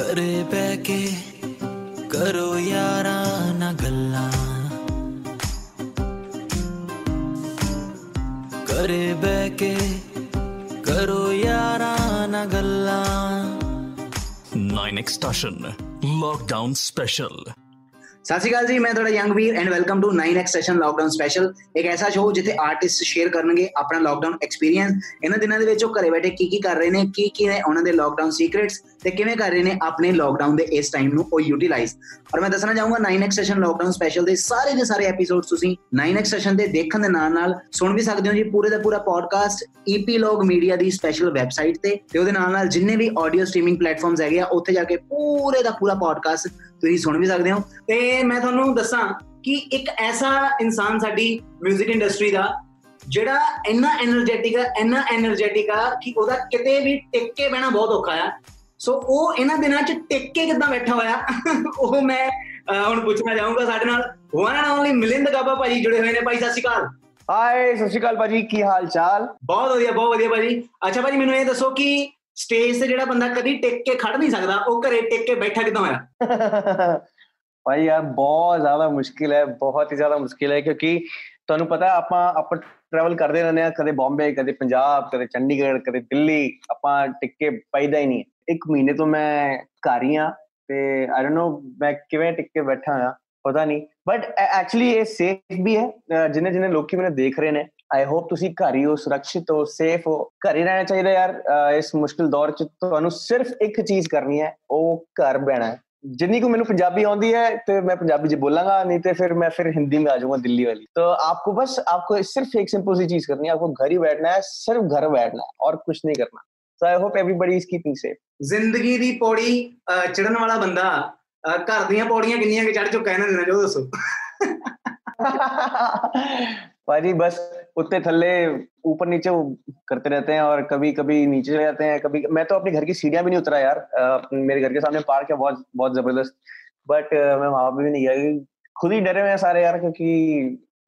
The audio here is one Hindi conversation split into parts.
करे बैके करो यारा गल्ला। करे बैके करो यारा गल्ला। नाइन एक्सटाशन लॉकडाउन स्पेशल ਸਤਿ ਸ਼੍ਰੀ ਅਕਾਲ ਜੀ, ਮੈਂ ਤੁਹਾਡਾ Youngveer and welcome to 9x session lockdown special ਇੱਕ ਐਸਾ ਸ਼ੋਅ ਜਿੱਥੇ ਆਰਟਿਸਟ ਸ਼ੇਅਰ ਕਰਨਗੇ ਆਪਣਾ ਲਾਕਡਾਊਨ ਐਕਸਪੀਰੀਅੰਸ ਇਹਨਾਂ ਦਿਨਾਂ ਦੇ ਵਿੱਚ ਉਹ ਘਰੇ ਬੈਠੇ ਕੀ ਕੀ ਕਰ ਰਹੇ ਨੇ ਕੀ ਕੀ ਨੇ ਉਹਨਾਂ ਦੇ ਲਾਕਡਾਊਨ ਸੀਕ੍ਰੇਟਸ ਤੇ ਕਿਵੇਂ ਕਰ ਰਹੇ ਨੇ ਆਪਣੇ ਲਾਕਡਾਊਨ ਦੇ ਇਸ ਟਾਈਮ ਨੂੰ ਉਹ ਯੂਟਿਲਾਈਜ਼ ਔਰ ਮੈਂ ਦੱਸਣਾ ਚਾਹੂੰਗਾ 9x ਸੈਸ਼ਨ ਲਾਕਡਾਊਨ ਸਪੈਸ਼ਲ ਦੇ ਸਾਰੇ ਦੇ ਸਾਰੇ ਐਪੀਸੋਡਸ ਤੁਸੀਂ 9x ਸੈਸ਼ਨ ਦੇ ਦੇਖਣ ਦੇ ਨਾਲ ਨਾਲ ਸੁਣ ਵੀ ਸਕਦੇ ਹੋ ਜੀ। ਪੂਰੇ ਦਾ ਪੂਰਾ ਪੋਡਕਾਸਟ ਈਪੀਲੌਗ ਮੀਡੀਆ ਦੀ ਸਪੈਸ਼ਲ ਵੈਬਸਾਈਟ ਤੇ ਤੇ ਉਹਦੇ ਨਾਲ ਨਾਲ ਜਿੰਨੇ ਵੀ ਆਡੀਓ ਸਟ੍ਰੀਮਿੰਗ ਪਲੇਟਫਾਰਮਸ ਹੈਗੇ ਆ, ਉੱਥੇ ਜਾ ਕੇ ਪੂਰੇ ਦਾ ਪੂਰਾ ਪੋਡਕਾਸਟ ਤੁਸੀਂ ਸੁਣ ਵੀ ਸਕਦੇ ਹੋ। ਤੇ ਮੈਂ ਤੁਹਾਨੂੰ ਦੱਸਾਂ ਕਿ ਇੱਕ ਐਸਾ ਇਨਸਾਨ ਸਾਡੀ 뮤직 ਇੰਡਸਟਰੀ ਦਾ ਜਿਹੜਾ ਇੰਨਾ એનર્ਜੈਟਿਕ ਆ ਇੰਨਾ એનર્ਜੈਟਿਕ ਆ ਕਿ ਉਹਦਾ ਕਿਤੇ ਵੀ ਟਿਕ ਕੇ ਬਹਿਣਾ ਬਹੁਤ ਔਖਾ ਆ। ਸੋ ਉਹ ਇਹਨਾਂ ਦਿਨਾਂ 'ਚ ਟਿਕ ਕੇ ਕਿੱਦਾਂ ਬੈਠਾ ਹੋਇਆ? ਉਹ ਮੈਂ ਹੁਣ ਪੁੱਛਣਾ ਚਾਹੂੰਗਾ ਸਾਡੇ ਨਾਲ। One and only Milind Gaba ਭਾਜੀ ਜੁੜੇ ਹੋਏ ਨੇ ਭਾਈ ਸਤਿ ਸ਼੍ਰੀ ਅਕਾਲ। ਹਾਏ ਸਤਿ ਸ਼੍ਰੀ ਅਕਾਲ ਭਾਜੀ ਕੀ ਹਾਲ ਚਾਲ? ਬਹੁਤ ਵਧੀਆ ਬਹੁਤ ਵਧੀਆ ਭਾਜੀ। ਅੱਛਾ ਭਾਜੀ ਮੈਨੂੰ ਇਹ ਦੱਸੋ ਕਿ ਸਟੇਜ ਤੇ ਜਿਹੜਾ ਬੰਦਾ ਕਦੀ ਟਿਕ ਕੇ ਖੜ ਨਹੀਂ ਸਕਦਾ, ਉਹ ਘਰੇ ਟਿਕ ਕੇ ਬੈਠਾ ਕਿਦਾਂ ਹੋਇਆ? ਭਾਈ ਯਾਰ ਬਹੁਤ ਜ਼ਿਆਦਾ ਮੁਸ਼ਕਿਲ ਹੈ, ਬਹੁਤ ਹੀ ਜ਼ਿਆਦਾ ਮੁਸ਼ਕਿਲ ਹੈ, ਕਿਉਂਕਿ ਤੁਹਾਨੂੰ ਪਤਾ ਆਪਾਂ ਆਪਾਂ ਟਰੈਵਲ ਕਰਦੇ ਰਹਿੰਦੇ ਆ ਕਦੇ ਬੰਬੇ ਕਦੇ ਪੰਜਾਬ, ਕਦੇ ਚੰਡੀਗੜ੍ਹ, ਕਦੇ ਦਿੱਲੀ, ਆਪਾਂ ਟਿਕ ਕੇ ਪੈਦਾ ਹੀ ਨਹੀਂ। ਇੱਕ ਮਹੀਨੇ ਤੋਂ ਮੈਂ ਘਰ ਹੀ ਆ ਤੇ ਆਈ ਡੋਨਟ ਨੋ ਮੈਂ ਕਿਵੇਂ ਟਿਕ ਕੇ ਬੈਠਾ ਆ ਪਤਾ ਨਹੀਂ। ਬਟ ਐਕਚੁਅਲੀ ਇਹ ਸੇਫ ਵੀ ਹੈ ਜਿੰਨੇ ਜਿੰਨੇ ਲੋਕੀ ਮੈਨੂੰ ਦੇਖ ਰਹੇ ਨੇ ਆਈ ਹੋਪ ਤੁਸੀਂ ਘਰ ਹੀ ਹੋ ਸੁਰੱਖਿਅਤ ਹੋ ਸੇਫ ਹੋ ਘਰ ਹੀ ਰਹਿਣਾ ਚਾਹੀਦਾ ਯਾਰ ਇਸ ਮੁਸ਼ਕਿਲ ਦੌਰ 'ਚ ਤੁਹਾਨੂੰ ਸਿਰਫ ਇੱਕ ਚੀਜ਼ ਕਰਨੀ ਹੈ ਉਹ ਘਰ ਬਹਿਣਾ ਹੈ जितनी को मैंने पंजाबी आती है तो मैं पंजाबी जी बोलांगा नहीं तो फिर मैं फिर हिंदी में आ जाऊंगा दिल्ली वाली तो आपको बस आपको सिर्फ एक सिंपल सी चीज करनी है आपको घर ही बैठना है सिर्फ घर बैठना है और कुछ नहीं करना so I hope everybody is keeping safe ਜ਼ਿੰਦਗੀ ਦੀ ਪੌੜੀ ਚੜਨ ਵਾਲਾ ਬੰਦਾ ਘਰ ਦੀਆਂ ਪੌੜੀਆਂ ਕਿੰਨੀਆਂ ਕਿ ਚੜ ਚੁੱਕਾ ਇਹਨਾਂ ਦਿਨਾਂ ਜੋ ਦੱਸੋ भाजी बस उतने थल्ले ऊपर नीचे करते रहते हैं और कभी कभी नीचे चले जाते हैं कभी मैं तो अपने घर की सीढ़ियां भी नहीं उतरा यार मेरे घर के सामने पार्क है बहुत बहुत जबरदस्त बट मैं वहां पर भी नहीं गया खुद ही डरे हुए हैं सारे यार क्योंकि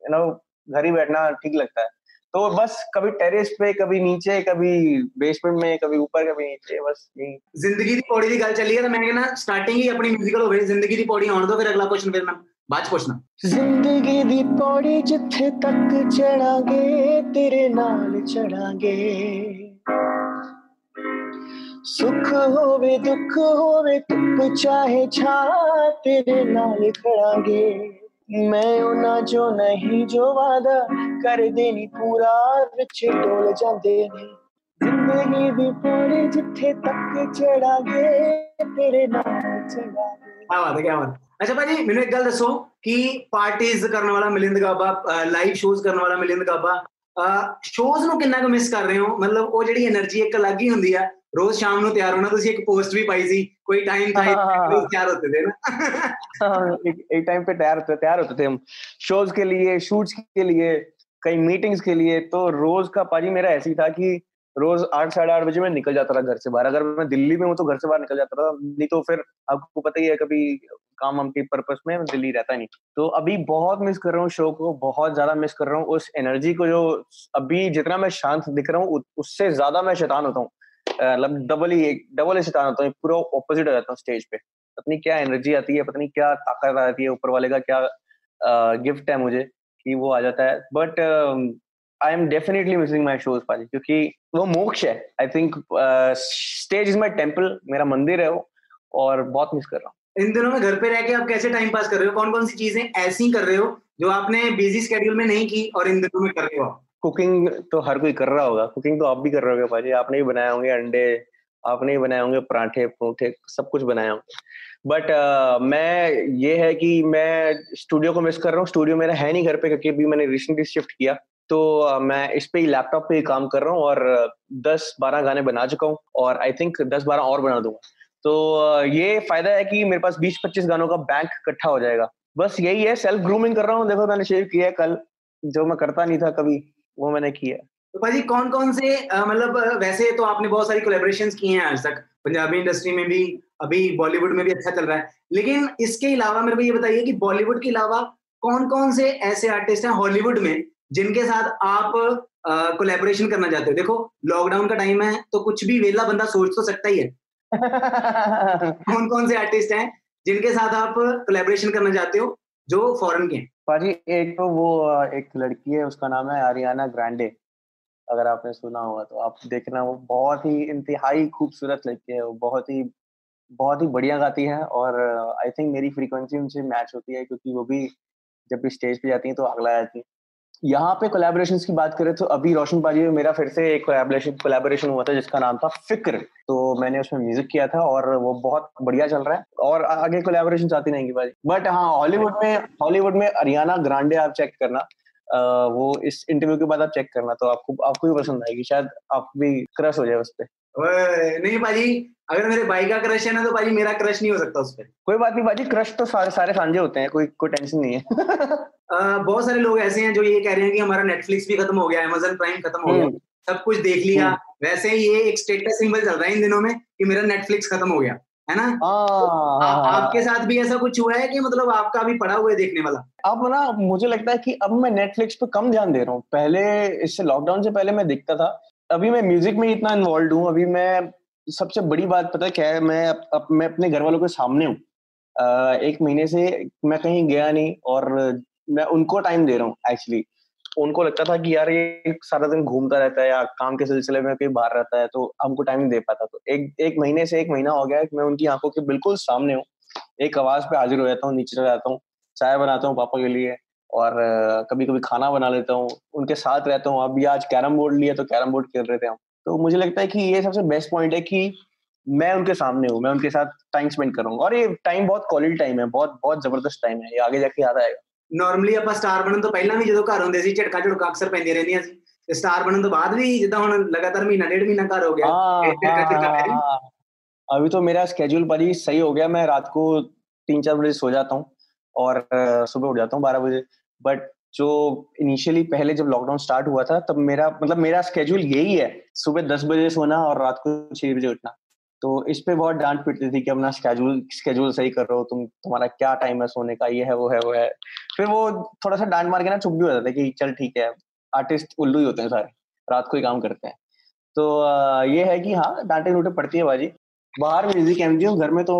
यू नो घर ही बैठना ठीक लगता है तो बस कभी टेरेस पे कभी नीचे कभी बेसमेंट में कभी ऊपर कभी नीचे बस यही जिंदगी ਦੀ ਪੌੜੀ ਦੀ ਗੱਲ ਚੱਲੀ ਹੈ ਤਾਂ ਮੈਂ ਕਹਿੰਦਾ ਸਟਾਰਟਿੰਗ ਹੀ ਆਪਣੀ ਮਿਊਜ਼ੀਕਲ ਹੋਵੇ ਜ਼ਿੰਦਗੀ ਦੀ ਪੌੜੀ ਆਉਣ ਦੋ ਫਿਰ ਅਗਲਾ ਕੁਐਸਚਨ ਫਿਰ ਮੈਂ ਬਾਅਦ ਚ ਪੁੱਛਣਾ ਜ਼ਿੰਦਗੀ ਦੀ ਪੌੜੀ ਜਿੱਥੇ ਤੱਕ ਚੜਾਂਗੇ ਤੇਰੇ ਨਾਲ ਚੜਾਂਗੇ ਸੁੱਖ ਹੋਵੇ ਦੁੱਖ ਹੋਵੇ ਧੁੱਪ ਚਾਹੇ ਛਾਂ ਤੇਰੇ ਨਾਲ ਖੜਾਂਗੇ ਮੈਂ ਉਹਨਾਂ ਜੋ ਨਹੀਂ ਜੋ ਵਾਦਾ ਕਰਦੇ ਨਹੀਂ ਪੂਰਾ ਵਿੱਚ ਡੋਲ ਜਾਂਦੇ ਨੇ ਜ਼ਿੰਦਗੀ ਦੀ ਪੌੜੀ ਜਿੱਥੇ ਤੱਕ ਚੜਾਂਗੇ ਤੇਰੇ ਨਾਲ ਚੜਾਂਗੇ ਕੀ ਬਾਤ ਹੈ ਕੀ अच्छा भाजी मैं एक गल दसो कि पार्टीज़ करने वाला मिलिंद गाबा लाइव शोज़ करने वाला मिलिंद गाबा शोज़ नु किन्ना ਕੁ ਮਿਸ ਕਰ ਰਹੇ ਹੋ ਮਤਲਬ ਉਹ ਜਿਹੜੀ એનર્ਜੀ ਇੱਕ ਅਲੱਗ ਹੀ ਹੁੰਦੀ ਆ ਰੋਜ਼ ਸ਼ਾਮ ਨੂੰ ਤਿਆਰ ਹੋਣਾ ਤੁਸੀਂ ਇੱਕ ਪੋਸਟ ਵੀ ਪਾਈ ਸੀ ਕੋਈ ਟਾਈਮ था रोज ਤਿਆਰ ਹੁੰਦੇ थे ना। हाँ, एक टाइम पे तैयार होते तैयार होते थे हम। शोज़ के लिए शूट्स के लिए कई मीटिंग्स के लिए तो रोज का पाजी मेरा ऐसी था कि रोज आठ साढ़े आठ बजे मैं निकल जाता था घर से बाहर। अगर मैं दिल्ली में हूँ तो घर से बाहर निकल जाता था। नहीं तो फिर आपको पता ही है कभी काम वाम के पर्पज में दिल्ली रहता नहीं। तो अभी बहुत मिस कर रहा हूँ शो को बहुत ज़्यादा मिस कर रहा हूँ। उस एनर्जी को जो अभी जितना मैं शांत दिख रहा हूँ उससे ज़्यादा मैं शैतान होता हूँ। मतलब डबल ही डबल ही शैतान होता हूँ, पूरा ऑपोजिट हो जाता हूँ स्टेज पे। पता नहीं क्या एनर्जी आती है, पता नहीं क्या ताकत आती है, ऊपर वाले का क्या गिफ्ट है मुझे कि वो आ जाता है। But I am definitely missing my shows पाजी, क्योंकि वो मोक्ष है। I think stage is my temple मेरा मंदिर है वो, और बहुत मिस कर रहा हूँ। इन दिनों में घर पे रह के आप कैसे टाइम पास कर रहे हो? कौन कौन सी चीज़ें ऐसी कर रहे हो जो आपने बिज़ी स्केड्यूल में नहीं की और इन दिनों में कर रहे हो कुकिंग तो हर कोई कर रहा होगा। कुकिंग तो आप भी कर रहे होगे भाजी। आपने ही बनाए होंगे अंडे आपने ही बनाए होंगे पराठे परोठे सब कुछ बनाए होंगे। बट uh, मैं ये है कि मैं स्टूडियो को मिस कर रहा हूँ। स्टूडियो मेरा है नहीं घर पे क्योंकि अभी मैंने रिसेंटली शिफ्ट किया। तो uh, मैं इस पे ही लैपटॉप पे ही काम कर रहा हूँ और दस बारह गाने बना चुका हूँ और आई थिंक दस बारह और बना दूँगा। तो ये फ़ायदा है कि मेरे पास बीस पच्चीस गानों का बैंक इकट्ठा हो जाएगा। बस यही है सेल्फ ग्रूमिंग कर रहा हूँ। देखो मैंने शेव किया है कल। जो मैं करता नहीं था कभी, वो मैंने किया तो भाजी कौन कौन से मतलब वैसे तो आपने बहुत सारी कोलेबोरेशन की हैं आज तक। पंजाबी इंडस्ट्री में भी, अभी बॉलीवुड में भी अच्छा चल रहा है। लेकिन इसके अलावा मेरे को ये बताइए कि बॉलीवुड के अलावा कौन कौन से ऐसे आर्टिस्ट हैं हॉलीवुड में, जिनके साथ आप कोलेबोरेशन करना चाहते हो? देखो लॉकडाउन का टाइम है तो कुछ भी वेला बंदा सोच तो सकता ही है। कौन कौन से आर्टिस्ट हैं जिनके साथ आप कोलेबोरेशन करना चाहते हो जो फॉरेन के हैं? पाजी एक तो वो एक लड़की है उसका नाम है आरियाना ग्रांडे अगर आपने सुना होगा तो आप देखना वो बहुत ही इंतहाई खूबसूरत लड़की है वो बहुत ही बहुत ही बढ़िया गाती है और आई थिंक मेरी फ्रीक्वेंसी उनसे मैच होती है क्योंकि वो भी जब भी स्टेज पे जाती है तो अगला जाती है। यहाँ पे कोलेबोरेशन की बात करें तो अभी रोशन पाजी में मेरा फिर से एक कोलेबोरेशन कोलेबोरेशन हुआ था, जिसका नाम था फ़िक्र। तो मैंने उसमें म्यूज़िक किया था और वो बहुत बढ़िया चल रहा है। और आगे कोलेबोरेशन आती नहीं बाजी बट हाँ हॉलीवुड में हॉलीवुड में अरियाना ग्रांडे आप चेक करना। वो इस इंटरव्यू के बाद आप चेक करना तो आपको आपको भी पसंद आएगी। शायद आप भी क्रश हो जाए उस पर नहीं भाजी अगर मेरे भाई का क्रश है ना तो भाजी मेरा क्रश नहीं हो सकता उस पर कोई बात नहीं भाजी क्रश तो सारे सारे सांझे होते हैं कोई कोई टेंशन नहीं है। बहुत सारे लोग ऐसे हैं जो ये कह रहे हैं कि हमारा नेटफ्लिक्स भी खत्म हो गया अमेजन प्राइम खत्म हो गया हम्म। सब कुछ देख लिया। हम्म। वैसे ये एक स्टेटस सिंबल चल रहा है इन दिनों में कि मेरा नेटफ्लिक्स खत्म हो गया है ना? हाँ, तो हाँ, हाँ, आपके साथ भी ऐसा कुछ हुआ है कि मतलब आपका भी पड़ा हुआ है देखने वाला? अब ना मुझे लगता है कि अब मैं नेटफ्लिक्स पे कम ध्यान दे रहा हूँ। पहले इससे लॉकडाउन से पहले मैं देखता था अभी मैं म्यूज़िक में इतना इन्वॉल्व हूँ, अभी मैं सबसे बड़ी बात पता है क्या है, मैं अब मैं अपने घर वालों के सामने हूँ। एक महीने से मैं कहीं गया नहीं और मैं उनको टाइम दे रहा हूँ एक्चुअली उनको लगता था कि यार ये सारा दिन घूमता रहता है या काम के सिलसिले में कहीं बाहर रहता है तो हमको टाइम नहीं दे पाता। तो एक एक महीने से एक महीना हो गया है मैं उनकी आँखों के बिल्कुल सामने हूँ। एक आवाज़ पे हाजिर हो जाता हूँ, नीचे जाता हूँ, चाय बनाता हूँ पापा के लिए। और कभी कभी खाना बना लेता हूँ उनके साथ रहता हूँ अभी आज कैरम बोर्ड लिया तो कैरम बोर्ड खेल रहे थे हम तो मुझे लगता है कि ये सबसे बेस्ट पॉइंट है कि मैं उनके सामने हूँ मैं उनके साथ टाइम स्पेंड करूंगा और ये टाइम बहुत क्वालिटी टाइम है बहुत बहुत जबरदस्त टाइम है ये आगे जाके याद आएगा ਨਾਰਮਲੀ ਆਪਾਂ ਸਟਾਰ ਬਣਨ ਤੋਂ ਪਹਿਲਾਂ ਵੀ ਜਦੋਂ ਘਰ ਹੁੰਦੇ ਸੀ ਝਟਕਾ ਝਟਕਾ ਅਕਸਰ ਪੈਂਦੀਆਂ ਰਹਿੰਦੀਆਂ ਸੀ ਤੇ ਸਟਾਰ ਬਣਨ ਤੋਂ ਬਾਅਦ ਵੀ ਜਿੱਦਾਂ ਹੁਣ ਲਗਾਤਾਰ ਮਹੀਨਾ ਡੇਢ ਮਹੀਨਾ ਘਰ ਹੋ ਗਿਆ अभी तो मेरा स्केड्यूल पर ही सही हो गया मैं रात को तीन चार बजे सो जाता हूँ और सुबह उठ जाता हूँ बारह बजे बट जो इनिशियली पहले जब लॉकडाउन स्टार्ट हुआ था, तब मेरा मतलब मेरा स्केड्यूल यही है, सुबह दस बजे सोना और रात को छह बजे उठना। तो इस पे बहुत डांट पिटती थी कि अपना स्केड्यूल स्केड्यूल सही कर रहे हो तुम, तुम्हारा क्या टाइम है सोने का, ये है, वो है वो है। फिर वो थोड़ा सा डांट मार के ना चुप भी हो जाता है कि चल ठीक है आर्टिस्ट उल्लू ही होते हैं सारे, रात को ही काम करते हैं। तो ये है कि हाँ डांटे डूटे पड़ती है बाजी। बाहर म्यूज़िक एमजी घर में तो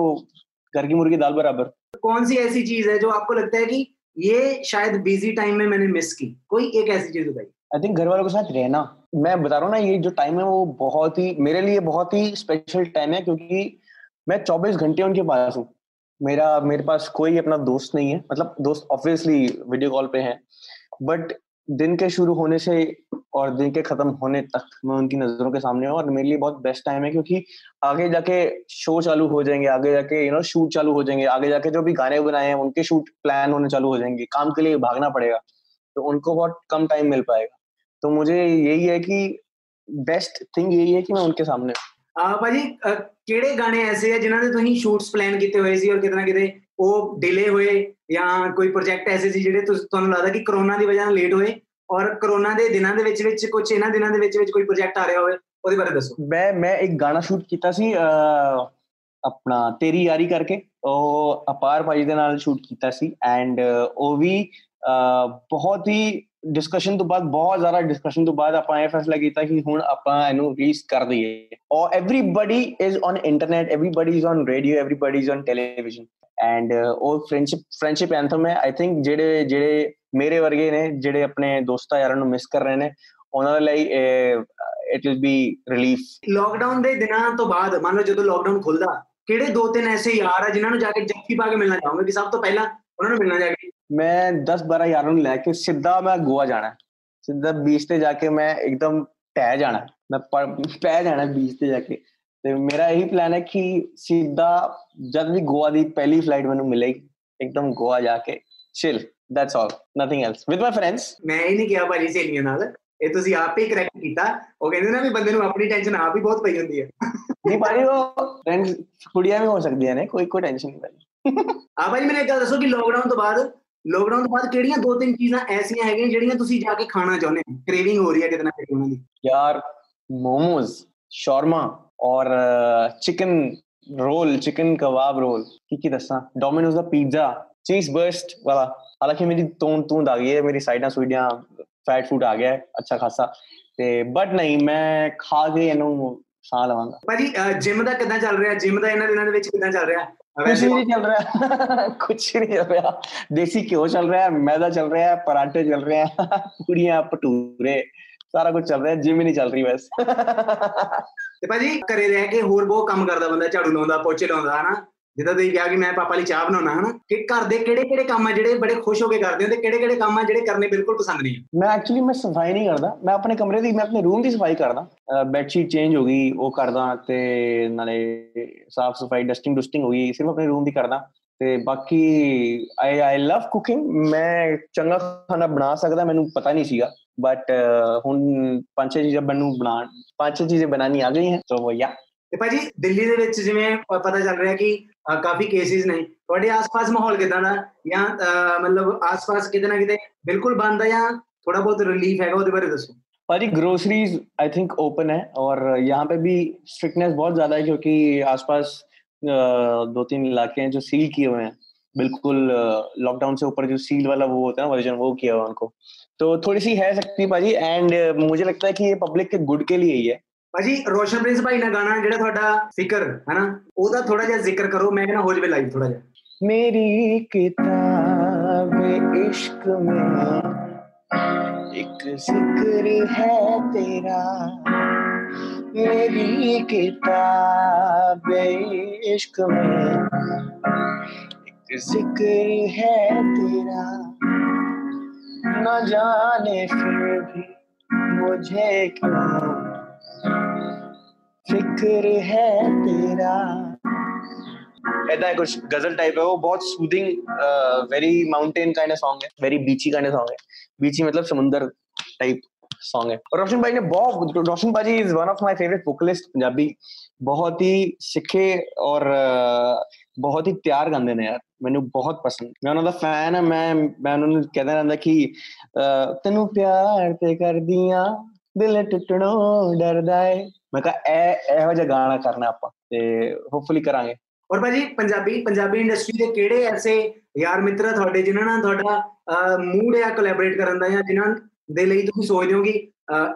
घर की मुर्गी दाल बराबर। कौन सी ऐसी चीज़ है जो आपको लगता है कि ये शायद बिज़ी टाइम में मैंने मिस की। कोई एक ऐसी चीज़ बताई आई थिंक घर वालों के साथ रहना। मैं बता रहा हूँ ना, ये जो टाइम है वो बहुत ही, मेरे लिए बहुत ही स्पेशल टाइम है क्योंकि मैं 24 घंटे उनके पास हूँ। मेरा, मेरे पास कोई अपना दोस्त नहीं है। मतलब दोस्त ऑब्वियसली वीडियो कॉल पे है। बट दिन के शुरू होने से और दिन के खत्म होने तक मैं उनकी नजरों के सामने हूँ और मेरे लिए बहुत बेस्ट टाइम है क्योंकि आगे जाके शो चालू हो जाएंगे आगे जाके यू नो शूट चालू हो जाएंगे आगे जाके जो भी गाने बनाए हैं उनके शूट प्लान होने चालू हो जाएंगे काम के लिए भागना पड़ेगा तो उनको बहुत कम टाइम मिल पाएगा तो मुझे यही है कि बेस्ट थिंग यही है कि मैं उनके सामने ਭਾਜੀ ਕਿਹੜੇ ਗਾਣੇ ਐਸੇ ਆ ਜਿਨ੍ਹਾਂ ਦੇ ਤੁਸੀਂ ਸ਼ੂਟਸ ਪਲਾਨ ਕੀਤੇ ਹੋਏ ਸੀ ਔਰ ਕਿਤਨਾ ਕਿਤੇ ਉਹ ਡਿਲੇ ਹੋਏ ਜਾਂ ਕੋਈ ਪ੍ਰੋਜੈਕਟ ਐਸੇ ਸੀ ਜਿਹੜੇ ਤੁਹਾਨੂੰ ਲੱਗਦਾ ਕਿ ਕਰੋਨਾ ਦੀ ਵਜ੍ਹਾ ਨਾਲ ਲੇਟ ਹੋਏ ਔਰ ਕਰੋਨਾ ਦੇ ਦਿਨਾਂ ਦੇ ਵਿੱਚ ਵਿੱਚ ਕੁਝ ਇਹਨਾਂ ਦਿਨਾਂ ਦੇ ਵਿੱਚ ਵਿੱਚ ਕੋਈ ਪ੍ਰੋਜੈਕਟ ਆ ਰਿਹਾ ਹੋਵੇ, ਉਹਦੇ ਬਾਰੇ ਦੱਸੋ। ਮੈਂ ਮੈਂ ਇੱਕ ਗਾਣਾ ਸ਼ੂਟ ਕੀਤਾ ਸੀ ਆਪਣਾ ਤੇਰੀ ਯਾਰੀ ਕਰਕੇ, ਉਹ ਅਪਾਰ ਭਾਈ ਦੇ ਨਾਲ ਸ਼ੂਟ ਕੀਤਾ ਸੀ ਐਂਡ ਉਹ ਵੀ ਬਹੁਤ ਹੀ ਡਿਸਕਸ਼ਨ ਤੋਂ ਬਾਅਦ, ਬਹੁਤ ਜ਼ਿਆਦਾ ਡਿਸਕਸ਼ਨ ਤੋਂ ਬਾਅਦ ਆਪਾਂ ਇਹ ਫੈਸਲਾ ਕੀਤਾ ਕਿ ਹੁਣ ਆਪਾਂ ਇਹਨੂੰ ਰਿਲੀਜ਼ ਕਰ ਦਈਏ। ਔਰ everybody is on internet everybody is on radio everybody is on television and uh friendship friendship anthem ਹੈ। ਆਈ ਥਿੰਕ ਜਿਹੜੇ ਜਿਹੜੇ ਮੇਰੇ ਵਰਗੇ ਨੇ ਜਿਹੜੇ ਆਪਣੇ ਦੋਸਤਾਂ ਯਾਰਾਂ ਨੂੰ ਮਿਸ ਕਰ ਰਹੇ ਨੇ ਉਹਨਾਂ ਦੇ ਲਈ it will be relief lockdown ਦੇ ਦਿਨਾਂ ਤੋਂ ਬਾਅਦ ਮੰਨ ਲਓ ਜਦੋਂ ਲਾਕਡਾਊਨ ਖੁੱਲਦਾ ਕਿਹੜੇ ਦੋ ਤਿੰਨ ਐਸੇ ਯਾਰ ਆ ਜਿਨ੍ਹਾਂ ਨੂੰ ਜਾ ਕੇ ਜੱਫੀ ਪਾ ਕੇ ਮਿਲਣਾ ਚਾਹੋਗੇ? ਕਿ ਸਭ ਤੋਂ ਪਹਿਲਾਂ ਉਹਨਾਂ ਨੂੰ ਮਿਲਣਾ ਜਾ ਕੇ? ਮੈਂ 10 12 ਯਾਰਾਂ ਨੂੰ ਲੈ ਕੇ ਸਿੱਧਾ ਮੈਂ ਗੋਆ ਜਾਣਾ। ਸਿੱਧਾ ਬੀਚ ਤੇ ਜਾ ਕੇ ਮੈਂ ਇੱਕਦਮ ਟਹਿ ਜਾਣਾ। ਮੈਂ ਪੈ ਜਾਣਾ ਬੀਚ ਤੇ ਜਾ ਕੇ। ਤੇ ਮੇਰਾ ਇਹੀ ਪਲਾਨ ਹੈ ਕਿ ਸਿੱਧਾ ਜਦ ਵੀ ਗੋਆ ਦੀ ਪਹਿਲੀ ਫਲਾਈਟ ਮੈਨੂੰ ਮਿਲੇਗੀ ਇੱਕਦਮ ਗੋਆ ਜਾ ਕੇ chill that's all nothing else with my friends ਮੈਂ ਹੀ ਨਹੀਂ ਕਿਹਾ ਭਾਜੀ ਸਹੇਲੀਆਂ ਨਾਲ ਇਹ ਤੁਸੀਂ ਆਪ ਹੀ ਕਰੈਕਟ ਕੀਤਾ ਉਹ ਕਹਿੰਦੇ ਨਾ ਵੀ ਬੰਦੇ ਨੂੰ ਆਪਣੀ ਟੈਨਸ਼ਨ ਆਪ ਹੀ ਬਹੁਤ ਪਈ ਹੁੰਦੀ ਹੈ ਨਹੀਂ ਭਾਜੀ ਉਹ ਫਰੈਂਡਸ ਕੁੜੀਆਂ ਵੀ ਹੋ ਸਕਦੀਆਂ ਨੇ ਕੋਈ ਕੋਈ ਟੈਨਸ਼ਨ ਨਹੀਂ ਭਾਜੀ ਆ ਭਾਜੀ ਮੈਨੂੰ ਇੱਕ ਗੱਲ ਦੱਸੋ ਕਿ ਲੋਕਡਾਊਨ ਤੋਂ ਬਾਅਦ ਲੋਕਡਾਊਨ ਤੋਂ ਬਾਅਦ ਕਿਹੜੀਆਂ ਦੋ ਤਿੰਨ ਚੀਜ਼ਾਂ ਐਸੀਆਂ ਹੈਗੀਆਂ ਜਿਹੜੀਆਂ ਤੁਸੀਂ ਜਾ ਕੇ ਖਾਣਾ ਚਾਹੁੰਦੇ ਹੋ ਕ੍ਰੇਵਿੰਗ ਹੋ ਰਹੀ ਹੈ ਕਿਤੇ ਨਾ ਕਿਤੇ ਉਹਨਾਂ ਦੀ ਯਾਰ ਮੋਮੋਸ ਸ਼ਾਰਮਾ ਔਰ chicken roll chicken kebab roll ਕੀ ਕੀ ਦੱਸਾਂ ਡੋਮਿਨੋਜ਼ ਦਾ ਪੀਜ਼ਾ ਚੀਜ਼ ਬਰਸਟ ਵਾਲਾ ਹਾਲਾਂਕਿ ਮੇਰੀ ਤੂੰ ਤੂੰ ਆ ਗਈ ਹੈ ਮੇਰੀ ਸਾਈਡਾਂ ਸੁਈਡਾਂ ਫੈਟ ਫੂਡ ਆ ਗਿਆ ਅੱਛਾ ਖਾਸਾ ਤੇ ਬਟ ਨਹੀਂ ਮੈਂ ਖਾ ਕੇ ਇਹਨੂੰ ਸਾਹ ਲਵਾਂਗਾ ਭਾਜੀ ਜਿਮ ਦਾ ਕਿਦਾਂ ਚੱਲ ਰਿਹਾ ਜਿਮ ਦਾ ਇਹਨਾਂ ਦਿਨਾਂ ਦੇ ਵਿੱਚ ਕਿਦਾਂ ਚੱਲ ਰਿਹਾ ਕੁਝ ਨਹੀਂ ਚੱਲ ਰਿਹਾ ਕੁਝ ਨਹੀਂ ਚੱਲ ਰਿਹਾ ਦੇਸੀ ਘਿਓ ਚੱਲ ਰਿਹਾ ਮੈਦਾ ਚੱਲ ਰਿਹਾ ਪਰਾਂਠੇ ਚੱਲ ਰਹੇ ਆ ਪੂੜੀਆਂ ਭਟੂਰੇ ਸਾਰਾ ਕੁਝ ਚੱਲ ਰਿਹਾ ਜਿਮ ਹੀ ਨਹੀਂ ਚੱਲ ਰਹੀ ਬਸ ਤੇ ਭਾਜੀ ਘਰੇ ਰਹਿ ਕੇ ਹੋਰ ਬਹੁਤ ਕੰਮ ਕਰਦਾ ਬੰਦਾ ਝਾੜੂ ਲਾਉਂਦਾ ਪੋਚੇ ਲਾਉਂਦਾ ਹਨਾ ਜਿੱਦਾਂ ਤੁਸੀਂ ਕਿਹਾ ਕਿ ਮੈਂ ਪਾਪਾ ਲਈ ਚਾਹ ਬਣਾਉਣਾ, ਹਨਾ, ਕਿ ਘਰ ਦੇ ਕਿਹੜੇ ਕਿਹੜੇ ਕੰਮ ਆ ਜਿਹੜੇ ਬੜੇ ਖੁਸ਼ ਹੋ ਕੇ ਕਰਦੇ ਹੋ ਤੇ ਕਿਹੜੇ ਕਿਹੜੇ ਕੰਮ ਆ ਜਿਹੜੇ ਕਰਨੇ ਬਿਲਕੁਲ ਪਸੰਦ ਨਹੀਂ ਮੈਂ ਐਕਚੁਅਲੀ ਮੈਂ ਸਫ਼ਾਈ ਨਹੀਂ ਕਰਦਾ। ਮੈਂ ਆਪਣੇ ਕਮਰੇ ਦੀ, ਮੈਂ ਆਪਣੇ ਰੂਮ ਦੀ ਸਫ਼ਾਈ ਕਰਦਾ। ਬੈੱਡ ਸ਼ੀਟ ਚੇਂਜ ਹੋ ਗਈ, ਉਹ ਕਰਦਾ ਤੇ ਨਾਲੇ ਸਾਫ਼ ਸਫ਼ਾਈ ਡਸਟਿੰਗ ਡਸਟਿੰਗ ਹੋ ਗਈ, ਸਿਰਫ ਆਪਣੇ ਰੂਮ ਦੀ ਕਰਦਾ। ਤੇ ਬਾਕੀ ਆਈ ਆਈ ਲਵ ਕੁਕਿੰਗ ਮੈਂ ਚੰਗਾ ਖਾਣਾ ਬਣਾ ਸਕਦਾ, ਮੈਨੂੰ ਪਤਾ ਨਹੀਂ ਸੀਗਾ। ਬਟ ਹੁਣ ਪੰਜ ਛੇ ਚੀਜ਼ਾਂ ਮੈਨੂੰ ਬਣਾ, ਪੰਜ ਛੇ ਚੀਜ਼ਾਂ ਬਣਾਣੀ ਆ ਗਈ ਹੈ ਸੋ ਯਾ ਤੇ ਭਾਜੀ ਦਿੱਲੀ ਦੇ ਵਿੱਚ ਜਿਵੇਂ ਪਤਾ ਚੱਲ ਰਿਹਾ ਕਿ ਕਾਫੀ ਕੇਸਿਸ ਨੇ ਤੁਹਾਡੇ ਆਸ-ਪਾਸ ਮਾਹੌਲ ਕਿਦਾਂ ਦਾ ਜਾਂ ਮਤਲਬ ਆਸ-ਪਾਸ ਕਿਤੇ ਨਾ ਕਿਤੇ ਬਿਲਕੁਲ ਬੰਦ ਹੈ ਜਾਂ ਥੋੜਾ ਬਹੁਤ ਰਿਲੀਫ ਹੈਗਾ ਉਹਦੇ ਬਾਰੇ ਦੱਸੋ भाजी ग्रोसरीज आई थिंक ओपन है और यहाँ पे भी स्ट्रिक्टनेस बहुत ज़्यादा है क्योंकि आसपास दो तीन इलाके हैं जो सील किए हुए हैं। बिल्कुल लॉकडाउन से ऊपर जो सील वाला वो होता है वर्जन वो किया हुआ उनको। तो थोड़ी सी है सकती है भाजी एंड मुझे लगता है कि ये पब्लिक के गुड के लिए ही है। ਭਾਜੀ ਰੋਸ਼ਨ ਪ੍ਰਿੰਸ ਭਾਈ ਨਾਲ ਗਾਣਾ ਜਿਹੜਾ ਤੁਹਾਡਾ ਫਿਕਰ ਹੈ ਨਾ ਉਹਦਾ ਥੋੜਾ ਜਿਹਾ ਜ਼ਿਕਰ ਕਰੋ ਮੈਂ ਕਹਿੰਦਾ ਹੋ ਜਵੇ ਲਾਈਵ ਥੋੜਾ ਜਿਹਾ मेरी किताब इश्क में एक जिक्र है तेरा मेरी किताब इश्क में एक जिक्र है तेरा न जाने फिर भी मुझे क्यों फिक्र है तेरा ऐसा है कुछ गजल टाइप है वो बहुत soothing very mountain kind song है वेरी बीची काइंड सॉन्ग है बीची मतलब समुंदर टाइप सॉन्ग है और रोशन भाई ने बहुत रोशन भाजी is one of my favourite vocalist Punjabi बहुत ही सिखे और ਬਹੁਤ ਹੀ ਤਿਆਰ ਗਾਉਂਦੇ ਨੇ ਯਾਰ ਮੈਨੂੰ ਬਹੁਤ ਪਸੰਦ ਮੈਂ ਉਹਨਾਂ ਦਾ ਫੈਨ ਹਾਂ ਮੈਂ ਮੈਂ ਉਹਨਾਂ ਨੂੰ ਕਹਿੰਦਾ ਰਹਿੰਦਾ ਕਿ ਤੈਨੂੰ ਪਿਆਰ ਤੇ ਕਰਦੀਆਂ ਦਿਲ ਟੁੱਟਣੋਂ ਡਰਦਾ ਏ। ਮੈਂ ਕਹਾ ਇਹ ਇਹੋ ਜਿਹਾ ਗਾਣਾ ਕਰਨਾ ਆਪਾਂ ਤੇ ਹੋਪਫੁਲੀ ਕਰਾਂਗੇ। ਔਰ ਭਾਜੀ ਪੰਜਾਬੀ ਪੰਜਾਬੀ ਇੰਡਸਟਰੀ ਦੇ ਕਿਹੜੇ ਐਸੇ ਯਾਰ ਮਿੱਤਰ ਤੁਹਾਡੇ ਜਿਨ੍ਹਾਂ ਨਾਲ ਤੁਹਾਡਾ ਮੂਡ ਹੈ ਕੋਲੈਬੋਰੇਟ ਕਰਨ ਦਾ ਜਾਂ ਜਿਨ੍ਹਾਂ ਦੇ ਲਈ ਤੁਸੀਂ ਸੋਚਦੇ ਹੋ ਕਿ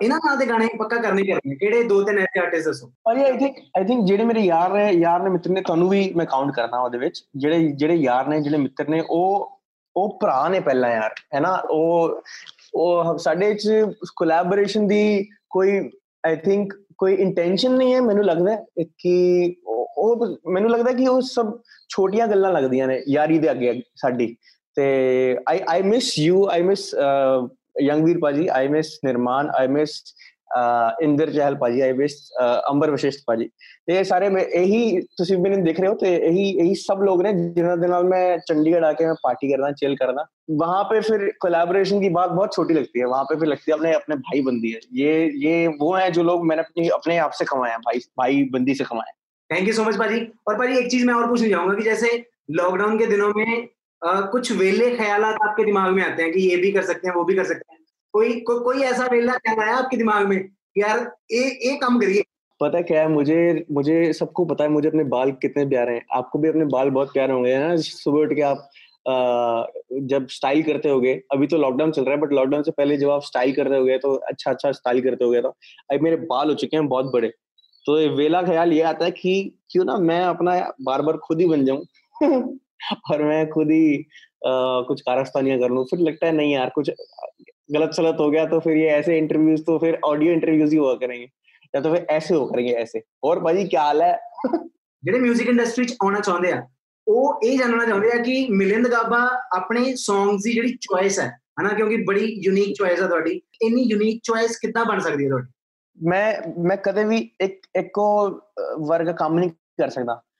ਇਹਨਾਂ ਨਾਲ ਦੇ ਗਾਣੇ ਪੱਕਾ ਕਰਨੇ ਚਾਹੀਦੇ ਕਿਹੜੇ ਦੋ ਤਿੰਨ ਐਸੇ ਆਰਟਿਸਟ ਦੱਸੋ? ਭਾਜੀ ਆਈ ਥਿੰਕ ਆਈ ਥਿੰਕ ਜਿਹੜੇ ਮੇਰੇ ਯਾਰ ਨੇ ਯਾਰ ਨੇ ਮਿੱਤਰ ਨੇ ਤੁਹਾਨੂੰ ਵੀ ਮੈਂ ਕਾਊਂਟ ਕਰਨਾ ਉਹਦੇ ਵਿੱਚ। ਜਿਹੜੇ ਜਿਹੜੇ ਯਾਰ ਨੇ ਜਿਹੜੇ ਮਿੱਤਰ ਨੇ ਉਹ ਉਹ ਭਰਾ ਨੇ ਪਹਿਲਾਂ ਯਾਰ ਹੈਨਾ ਉਹ ਉਹ ਸਾਡੇ ਚ ਕੋਲੈਬੋਰੇਸ਼ਨ ਦੀ ਕੋਈ ਆਈ ਥਿੰਕ ਕੋਈ ਇੰਟੈਂਸ਼ਨ ਨਹੀਂ ਹੈ, ਮੈਨੂੰ ਲੱਗਦਾ ਕਿ ਉਹ ਮੈਨੂੰ ਲੱਗਦਾ ਕਿ ਉਹ ਸਭ ਛੋਟੀਆਂ ਗੱਲਾਂ ਲੱਗਦੀਆਂ ਨੇ ਯਾਰੀ ਦੇ ਅੱਗੇ ਸਾਡੀ। ਤੇ I I miss you I miss Youngveer ਪਾਜੀ I miss Nirman I miss Inder Chahal ਭਾਜੀ ਆਈ ਵਿਸ਼ ਅੰਬਰ ਵਿਸ਼ੇਸ਼ਟ ਭਾਜੀ ਇਹ ਸਾਰੇ ਮੈਂ यही ਤੁਸੀਂ ਮੈਨੂੰ ਦੇਖ ਰਹੇ ਹੋ ਤੇ यही ਇਹੀ ਸਭ ਲੋਕ ਨੇ ਜਿਨ੍ਹਾਂ ਦੇ ਨਾਲ ਮੈਂ ਚੰਡੀਗੜ੍ਹ ਆ ਕੇ करना ਪਾਰਟੀ ਕਰਦਾ वहाँ पे फिर कोलैबोरेशन की बात बहुत छोटी लगती है वहाँ पे फिर लगती है अपने अपने भाई बंदी है। ये ये वो है जो लोग मैंने अपनी अपने आप से कमाए हैं भाई भाई बंदी से कमाए थैंक यू सो मच भाजी और भाजी एक चीज़ मैं और पूछना चाहूँगा कि जैसे लॉकडाउन के दिनों में आ, कुछ वेले ख्याल आपके दिमाग में आते हैं कि ये भी कर सकते हैं वो भी कर सकते हैं? कोई को, कोई ऐसा वेला ख्याल है आपके दिमाग में? यार ये ये काम करिए। पता क्या है मुझे मुझे सबको पता है मुझे अपने बाल कितने प्यारे हैं। आपको भी अपने बाल बहुत प्यारे होंगे ना? सुबह उठ के आप आ, जब स्टाइल करते होगे अभी तो लॉकडाउन चल रहा है बट लॉकडाउन से पहले जब आप स्टाइल करते होगे तो अच्छा अच्छा स्टाइल करते होगे तो अभी मेरे बाल हो चुके हैं बहुत बड़े। तो वेला ख्याल ये आता है कि क्यों ना मैं अपना बार बार खुद ही बन जाऊँ और मैं खुद ही आ, कुछ कारस्तानियाँ कर लूँ। फिर लगता है नहीं यार कुछ गलत सलत हो गया तो फिर ये ऐसे इंटरव्यूज तो फिर ऑडियो इंटरव्यूज ही हुआ करेंगे या तो फिर ऐसे हो करेंगे ऐसे और भाजी क्या हाल है ਜਿਹੜੇ 뮤직 ਇੰਡਸਟਰੀ ਚ ਆਉਣਾ ਚਾਹੁੰਦੇ ਆ ਉਹ ਇਹ ਜਾਣਨਾ ਚਾਹੁੰਦੇ ਆ ਕਿ ਮਿਲਿੰਦ ਗਾਬਾ ਆਪਣੇ ਸੌਂਗਸ ਦੀ ਜਿਹੜੀ ਚੁਆਇਸ ਹੈ ਹਨਾ ਕਿਉਂਕਿ ਬੜੀ ਯੂਨੀਕ ਚੁਆਇਸ ਆ ਤੁਹਾਡੀ ਇੰਨੀ ਯੂਨੀਕ ਚੁਆਇਸ ਕਿੱਦਾਂ ਬਣ ਸਕਦੀ ਹੈ ਤੁਹਾਡੀ ਮੈਂ ਮੈਂ ਕਦੇ ਵੀ ਇੱਕ ਇੱਕੋ ਵਰਗਾ ਕੰਮ ਨਹੀਂ ਕਰ ਸਕਦਾ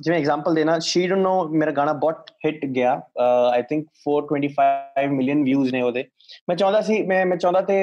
ਜਿਵੇਂ ਐਗਜ਼ਾਮਪਲ ਦੇਣਾ ਸ਼ੀ ਡੋਨਟ ਨੋ ਮੇਰਾ ਗਾਣਾ ਬਹੁਤ ਹਿੱਟ ਗਿਆ ਆਈ ਥਿੰਕ 425 ਮਿਲੀਅਨ ਵਿਊਜ਼ ਨੇ ਉਹਦੇ ਮੈਂ ਚਾਹੁੰਦਾ ਸੀ ਮੈਂ ਮੈਂ ਚਾਹੁੰਦਾ ਤੇ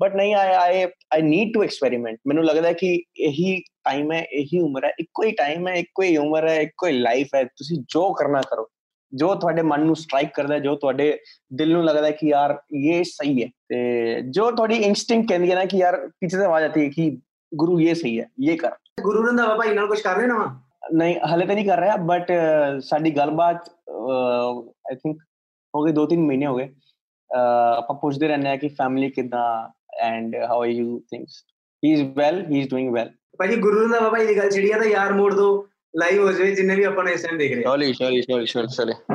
ਬਟ ਨਹੀਂ I I I need to experiment ਮੈਨੂੰ ਲੱਗਦਾ ਕਿ ਇਹੀ ਟਾਈਮ ਹੈ ਇਹੀ ਉਮਰ ਹੈ ਇੱਕੋ ਹੀ ਟਾਈਮ ਹੈ ਇੱਕੋ ਹੀ ਉਮਰ ਹੈ ਇੱਕੋ ਹੀ ਲਾਈਫ ਹੈ ਤੁਸੀਂ ਜੋ ਕਰਨਾ ਕਰੋ ਜੋ ਤੁਹਾਡੇ ਮਨ ਨੂੰ ਸਟ੍ਰਾਈਕ ਕਰਦਾ ਜੋ ਤੁਹਾਡੇ ਦਿਲ ਨੂੰ ਲੱਗਦਾ ਕਿ ਯਾਰ ਇਹ ਸਹੀ ਹੈ ਤੇ ਜੋ ਤੁਹਾਡੀ ਇਨਸਟਿੰਕਟ ਕਹਿੰਦੀ ਹੈ ਨਾ ਕਿ ਯਾਰ ਪਿੱਛੇ ਤੋਂ ਆਵਾਜ਼ ਆਤੀ ਹੈ ਕਿ गुरु ये सही है ये कर ਗੁਰੂ ਰੰਧਾਵਾ ਭਾਈ ਨਾਲ ਕੁਝ ਕਰ ਰਹੇ ਨਾ ਨਹੀਂ ਹਲੇ ਤਾਂ ਨਹੀਂ ਕਰ ਰਿਹਾ ਬਟ ਸਾਡੀ ਗੱਲਬਾਤ ਆਈ ਥਿੰਕ ਹੋ ਗਏ 2-3 ਮਹੀਨੇ ਹੋ ਗਏ ਆਪਾਂ ਪੁੱਛਦੇ ਰਹਿੰਦੇ ਆ ਕਿ ਫੈਮਿਲੀ ਕਿਦਾਂ and how are you things he's well he's doing well ਭਾਜੀ ਗੁਰੂ ਰੰਧਾਵਾ ਭਾਈ ਦੀ ਗੱਲ ਛਿੜੀ ਆ ਤਾਂ ਯਾਰ ਮੋੜ ਦੋ ਲਾਈਵ ਹੋ ਜਾਵੇ ਜਿੰਨੇ ਵੀ ਆਪਾਂ ਨੂੰ ਇਸ ਟਾਈਮ ਦੇਖ ਰਹੇ ਆ surely surely surely surely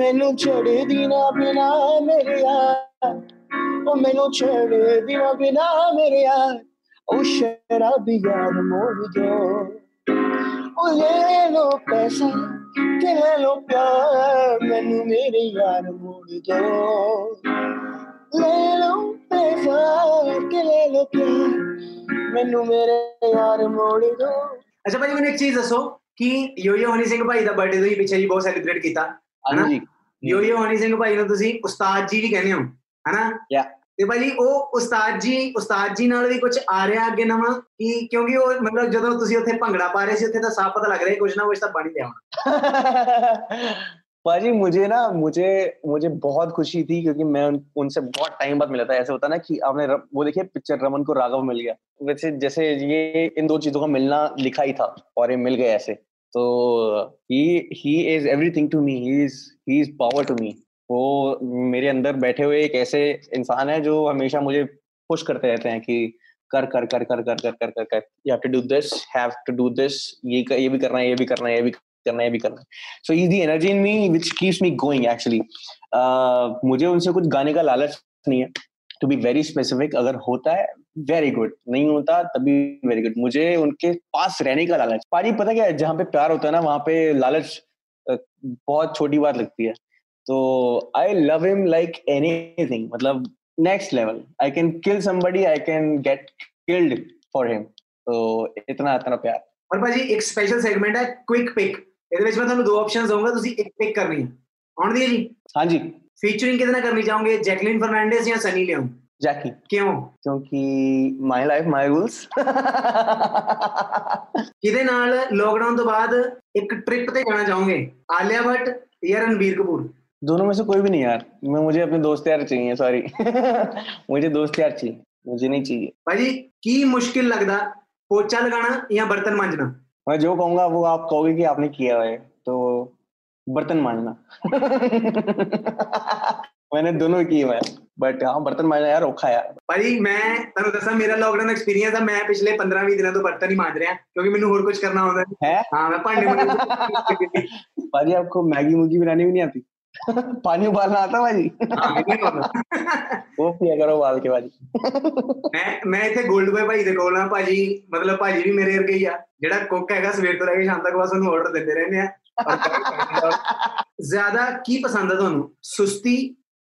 ਮੈਨੂੰ ਛੱਡਦੀ ਨਾ ਬਿਨਾ ਮੇਰੇ ਯਾਰ ਉਹ ਮੈਨੂੰ ਛੱਡਦੀ ਨਾ ਬਿਨਾ ਮੇਰੇ ਯਾਰ ਉਹ ਸ਼ਰਾਬੀ ਯਾਰ ਮੋੜ ਦੋ ਉਹ ਲੈ ਲੋ ਪੈਸਾ ਤੇ ਲੈ ਲੋ ਪਿਆਰ ਮੈਨੂੰ ਮੇਰੇ ਯਾਰ ਮੋੜ ਦੋ ਲੈ ਲੋ ਪੈਸਾ ਤੇ ਲੈ ਲੋ ਪਿਆਰ ਮੈਨੂੰ ਮੇਰੇ ਯਾਰ ਮੋੜ ਦੋ ਅੱਛਾ ਭਾਜੀ ਮੈਨੂੰ ਇੱਕ ਚੀਜ਼ ਦੱਸੋ ਕਿ ਯੋਯੋ ਹਨੀ ਸਿੰਘ ਭਾਈ ਦਾ ਬਰਥਡੇ ਤੁਸੀਂ ਪਿੱਛੇ ਜੀ ਬਹੁਤ ਸੈਲੀਬ੍ਰੇਟ ਕੀਤਾ ਹਨਾ? ਹਾਂਜੀ ਯੋਯੋ ਹਨੀ ਸਿੰਘ ਭਾਈ ਨੂੰ ਤੁਸੀਂ ਉਸਤਾਦ ਜੀ ਵੀ ਕਹਿੰਦੇ ਹੋ ਹਨਾ Yeah. ਤੇ ਭਾਜੀ ਉਹ ਉਸਤਾਦ ਜੀ ਉਸਤਾਦ ਜੀ ਨਾਲ ਵੀ ਕੁਝ ਆ ਰਿਹਾ ਅੱਗੇ ਨਵਾਂ ਕਿ ਕਿਉਂਕਿ ਉਹ ਮਤਲਬ ਜਦੋਂ ਤੁਸੀਂ ਉੱਥੇ ਭੰਗੜਾ ਪਾ ਰਹੇ ਸੀ ਉੱਥੇ ਤਾਂ ਸਾਫ਼ ਪਤਾ ਲੱਗ ਰਿਹਾ ਕੁਝ ਨਾ ਕੁਝ ਤਾਂ ਬਣ ਹੀ ਰਿਹਾ ਹੋਣਾ पाजी मुझे ना मुझे मुझे बहुत खुशी थी क्योंकि मैं उन, उनसे बहुत टाइम बाद मिला था ऐसे होता ना कि आपने र, वो देखिए पिक्चर रमन को राघव मिल गया वैसे जैसे ये इन दो चीजों का मिलना लिखा ही था और ये मिल गए ऐसे तो he he is everything to me he is he is power to me वो मेरे अंदर बैठे हुए एक ऐसे इंसान है जो हमेशा मुझे पुश करते रहते हैं कि कर कर कर कर कर कर कर कर कर। You have to do this have to do this ये ये भी करना है, ये भी करना है, ये भी करना है, ये भी करना है। So is the energy in me which keeps me going actually मुझे उनसे कुछ गाने का लालच नहीं है। टू बी वेरी स्पेसिफिक अगर होता है वेरी गुड नहीं होता तभी वेरी गुड मुझे उनके पास रहने का लालच पाजी पता क्या है जहाँ पे प्यार होता है ना वहां पे लालच अ, बहुत छोटी बात लगती है तो I love him like anything मतलब next level I can kill somebody I can get killed for him तो इतना इतना प्यार ਔਰ ਭਾਜੀ ਇੱਕ ਸਪੈਸ਼ਲ ਸੈਗਮੈਂਟ ਹੈ ਕੁਇਕ ਪਿਕ ਇਹਦੇ ਵਿੱਚ ਮੈਂ ਤੁਹਾਨੂੰ ਦੋ ਆਪਸ਼ਨਸ ਦਊਂਗਾ ਤੁਸੀਂ ਇੱਕ ਪਿਕ ਕਰਨੀ ਹੈ ਆਉਣਦੀ ਹੈ ਜੀ हाँ जी ਫੀਚਰਿੰਗ ਕਿਹਦੇ ਨਾਲ ਕਰਨੀ ਚਾਹੋਗੇ ਜੈਕਲਿਨ ਫਰਨਾਂਡੇਸ ਜਾਂ ਸਨੀ ਲਿਓਨ जैकी ਕਿਉਂ क्योंकि माई लाइफ माई रूल्स ਕਿਹਦੇ ਨਾਲ ਲੋਕਡਾਊਨ ਤੋਂ ਬਾਅਦ ਇੱਕ ਟ੍ਰਿਪ ਤੇ ਜਾਣਾ ਚਾਹੋਗੇ ਆਲਿਆ ਭੱਟ ਜਾਂ ਰਣਬੀਰ ਕਪੂਰ दोनों में से कोई भी नहीं यार मैं मुझे अपने दोस्त यार चाहिए सॉरी मुझे दोस्त यार चाहिए मुझे नहीं चाहिए ਭਾਜੀ ਕੀ ਮੁਸ਼ਕਿਲ ਲੱਗਦਾ ਪੋਚਾ ਲਗਾਣਾ ਜਾਂ ਬਰਤਨ ਮਾਂਜਣਾ मैं जो कहूंगा वो आप कहोगे कि आपने किया हुआ है तो बर्तन मांजना मैंने दोनों किए हुए ਬਟ ਹਾਂ ਬਰਤਨ ਮਾਂਜਣਾ ਯਾਰ ਔਖਾ ਯਾਰ ਭਾਈ ਮੈਂ ਤੁਹਾਨੂੰ ਦੱਸਾਂ ਮੇਰਾ ਲੋਕਡਾਊਨ ਐਕਸਪੀਰੀਅੰਸ ਆ ਮੈਂ ਪਿਛਲੇ 15-20 ਦਿਨਾਂ ਤੋਂ ਬਰਤਨ ਹੀ ਮਾਂਜ ਰਿਹਾ ਕਿਉਂਕਿ ਮੈਨੂੰ ਹੋਰ ਕੁਝ ਕਰਨਾ ਹੁੰਦਾ ਹੈ ਹਾਂ ਮੈਂ ਭਾਂਡੇ ਮਾਂਜਦਾ ਭਾਜੀ ਆਪਕੋ ਮੈਗੀ ਮੂਗੀ ਬਣਾਣੀ ਵੀ ਨਹੀਂ ਆਤੀ पानी उबालना आता भाजी वो पिया करो उबाल के भाजी मैं मैं ਇੱਥੇ ਗੋਲਡ ਬੋਏ ਭਾਈ ਦੇ ਕੋਲ ਆ ਭਾਜੀ ਮਤਲਬ ਭਾਜੀ ਵੀ ਮੇਰੇ ਵਰਗੇ ਹੀ ਆ ਜਿਹੜਾ ਕੁੱਕ ਹੈਗਾ ਸਵੇਰ ਤੋਂ ਲੈ ਕੇ ਸ਼ਾਮ ਤੱਕ ਬਸ ਉਹਨੂੰ ਆਰਡਰ ਦਿੰਦੇ ਰਹਿੰਦੇ ਆ ਜ਼ਿਆਦਾ ਕੀ ਪਸੰਦ ਆ ਤੁਹਾਨੂੰ ਸੁਸਤੀ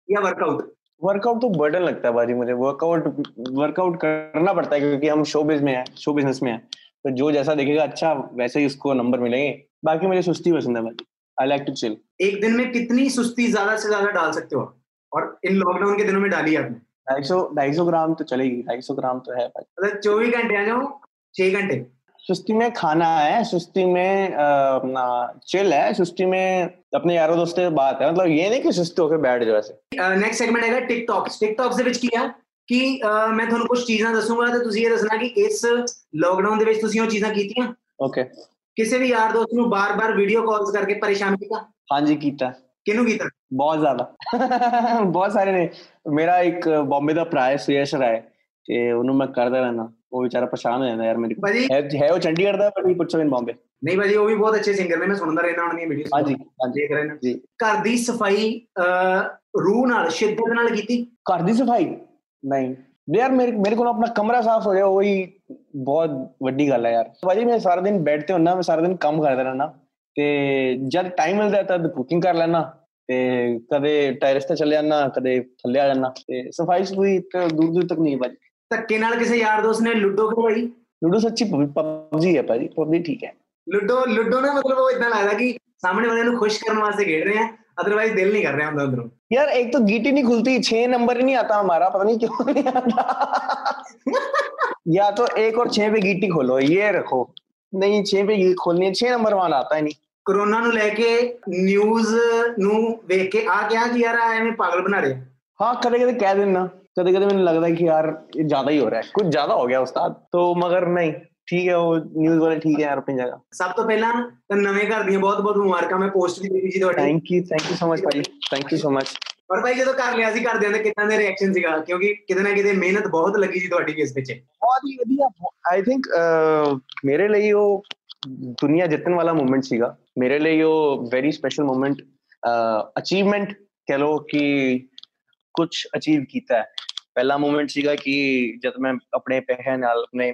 ਜਾਂ ਵਰਕਆਊਟ वर्कआउट तो बर्डन लगता है भाजी मुझे। वर्कआउट वर्कआउट करना पड़ता है क्योंकि हम शो बिज में है शो बिज़नेस में है। तो जो जैसा देखेगा अच्छा वैसे ही उसको नंबर मिलेंगे। बाकी मुझे सुस्ती पसंद है भाजी आई लाइक टू चिल एक दिन में कितनी सुस्ती ज़्यादा से ज़्यादा डाल सकते हो? और इन लॉकडाउन के दिनों में डाली आपने? ढाई सौ ढाई सौ ग्राम तो चलेगी। ढाई सौ ग्राम तो है चौबीस घंटे आ जाओ छह घंटे। सुस्ती में खाना है सुस्ती में अ, अपना चिल है सुस्ती में अपने यारों दोस्तों से बात है मतलब ये नहीं कि सुस्ती होकर बैठ जाओ ऐसे ਨੈਕਸਟ ਸੈਗਮੈਂਟ ਹੈਗਾ ਟਿਕਟੌਕ ਟਿਕਟੌਕ ਦੇ ਵਿੱਚ ਕੀ ਆ ਕਿ ਅਹ, ਮੈਂ ਤੁਹਾਨੂੰ ਕੁਝ ਚੀਜ਼ਾਂ ਦੱਸੂਗਾ ਤੇ ਤੁਸੀਂ ਇਹ ਦੱਸਣਾ ਕਿ ਇਸ ਲੋਕਡਾਊਨ ਦੇ ਵਿੱਚ ਤੁਸੀਂ ਉਹ ਚੀਜ਼ਾਂ ਕੀਤੀਆਂ ओके ਕਿਸੇ ਵੀ ਯਾਰ ਦੋਸਤ ਨੂੰ ਬਾਰ-ਬਾਰ ਵੀਡੀਓ ਕਾਲਸ ਕਰਕੇ ਪਰੇਸ਼ਾਨ ਕੀਤਾ हाँ जी कीता ਕਿਹਨੂੰ ਕੀਤਾ बहुत ज्यादा बहुत सारे ने मेरा एक बॉम्बे का भरा है सुयश राय ਤੇ ਉਹਨੂੰ ਮੈਂ ਕਰਦਾ ਰਹਿਣਾ ਉਹ ਵਿਚਾਰਾ ਪਰੇਸ਼ਾਨ ਹੋ ਜਾਂਦਾ ਯਾਰ ਮੇਰੀ। ਭਾਜੀ। ਹੈ ਹੈ ਉਹ ਚੰਡੀਗੜ੍ਹ ਦਾ ਪਰ ਵੀ ਪੁੱਛੋ ਇਨ ਬੰਬੇ। ਨਹੀਂ ਭਾਜੀ ਉਹ ਵੀ ਬਹੁਤ ਅੱਛੇ ਸਿੰਗਰ ਨੇ ਮੈਂ ਸੁਣਦਾ ਰਹਿਣਾ ਉਹਨਾਂ ਦੀਆਂ ਵੀਡੀਓਜ਼ ਹਾਂਜੀ ਹਾਂਜੀ। ਦੇਖ ਰਹਿਣਾ ਜੀ। ਘਰ ਦੀ ਸਫ਼ਾਈ ਰੂਹ ਨਾਲ ਸ਼ਿੱਦਤ ਨਾਲ ਕੀਤੀ? ਘਰ ਦੀ ਸਫ਼ਾਈ? ਨਹੀਂ। ਯਾਰ ਮੇਰੇ ਮੇਰੇ ਕੋਲ ਆਪਣਾ ਕਮਰਾ ਸਾਫ਼ ਹੋ ਜਾਏ ਉਹੀ ਬਹੁਤ ਵੱਡੀ ਗੱਲ ਹੈ ਯਾਰ। ਭਾਜੀ ਮੈਂ ਸਾਰਾ ਦਿਨ ਬੈੱਡ ਤੇ ਹੁੰਨਾ ਮੈਂ ਸਾਰਾ ਦਿਨ ਕੰਮ ਕਰਦਾ ਰਹਿਣਾ ਤੇ ਜਦ ਟਾਈਮ ਮਿਲਦਾ ਤਦ ਕੁਕਿੰਗ ਕਰ ਲੈਣਾ ਤੇ ਕਦੇ ਟੈਰੇਸ ਤੇ ਚਲੇ ਜਾਣਾ ਕਦੇ ਥੱਲੇ ਆ ਜਾਣਾ ਤੇ ਸਫ਼ਾਈ ਤੇ ਦੂਰ ਦੂਰ ਤੱਕ ਨਹੀਂ ਭਾਜੀ। ਧੱਕੇ ਨਾਲ ਕਿਸੇ ਯਾਰ ਦੋਸਤ ਨੇ ਲੁੱਡੋ ਖਵਾਈ लूडो सच्ची पबजी है भाजी पबजी ठीक है ਲੁੱਡੋ ਲੁੱਡੋ ਨਾ ਮਤਲਬ ਉਹ ਇਦਾਂ ਲੱਗਦਾ ਕਿ ਸਾਹਮਣੇ ਵਾਲੇ ਨੂੰ ਖੁਸ਼ ਕਰਨ ਵਾਸਤੇ ਖੇਡ ਰਹੇ ਆ ਅਦਰਵਾਈਜ਼ ਦਿਲ ਨਹੀਂ ਕਰ ਰਿਹਾ ਹੁੰਦਾ ਅੰਦਰੋਂ यार एक तो गीटी नहीं खुलती छह नंबर ही नहीं आता हमारा पता नहीं क्यों नहीं आता या तो एक और छह पे गीटी खोलो ये रखो नहीं छह पे गीटी खोलनी है छह नंबर वाला आता है नहीं ਕਰੋਨਾ ਨੂੰ ਲੈ ਕੇ ਨਿਊਜ਼ ਨੂੰ ਵੇਖ ਕੇ ਆ ਕਿਹਾ ਕਿ ਯਾਰ ਆ ਐਵੇਂ ਪਾਗਲ ਬਣਾ ਰਹੇ ਆ। हाँ कदे कदे कह देना कदे कदे मैंने लगता है कि यार ये ज्यादा ही हो रहा है कुछ ज्यादा हो गया उस्ताद तो मगर नहीं ਠੀਕ ਹੈ ਉਹ ਨਿਊਜ਼ ਵਾਲੇ ਠੀਕ ਹੈ ਯਾਰ ਆਪਣੀ ਜਗ੍ਹਾ ਸਭ ਤੋਂ ਪਹਿਲਾਂ ਤਾਂ ਨਵੇਂ ਘਰ ਦੀਆਂ ਬਹੁਤ ਬਹੁਤ ਮੁਬਾਰਕਾਂ ਮੈਂ ਪੋਸਟ ਵੀ ਦੇਖੀ ਸੀ ਤੁਹਾਡੀ thank you thank you so much ਭਾਜੀ ਥੈਂਕ ਯੂ ਸੋ ਮਚ ਪਰ ਭਾਈ ਜਦੋਂ ਕਰ ਲਿਆ ਸੀ ਘਰਦਿਆਂ ਦੇ ਕਿੰਨਾ ਦੇ ਰਿਐਕਸ਼ਨ ਸੀਗਾ ਕਿਉਂਕਿ ਕਿਤੇ ਨਾ ਕਿਤੇ ਮਿਹਨਤ ਬਹੁਤ ਲੱਗੀ ਸੀ ਤੁਹਾਡੀ ਇਸ ਪਿੱਛੇ ਬਹੁਤ ਹੀ ਵਧੀਆ ਆਈ ਥਿੰਕ ਮੇਰੇ ਲਈ ਉਹ ਦੁਨੀਆ ਜਿੱਤਣ ਵਾਲਾ ਮੂਮੈਂਟ ਸੀਗਾ ਮੇਰੇ ਲਈ ਉਹ ਵੈਰੀ ਸਪੈਸ਼ਲ ਮੂਮੈਂਟ ਅਚੀਵਮੈਂਟ ਕਹ ਲੋ ਕਿ ਕੁਝ ਅਚੀਵ ਕੀਤਾ ਹੈ। ਪਹਿਲਾ ਮੂਮੈਂਟ ਸੀਗਾ ਕਿ ਜਦ ਮੈਂ ਆਪਣੇ ਪੈਸੇ ਨਾਲ ਆਪਣੇ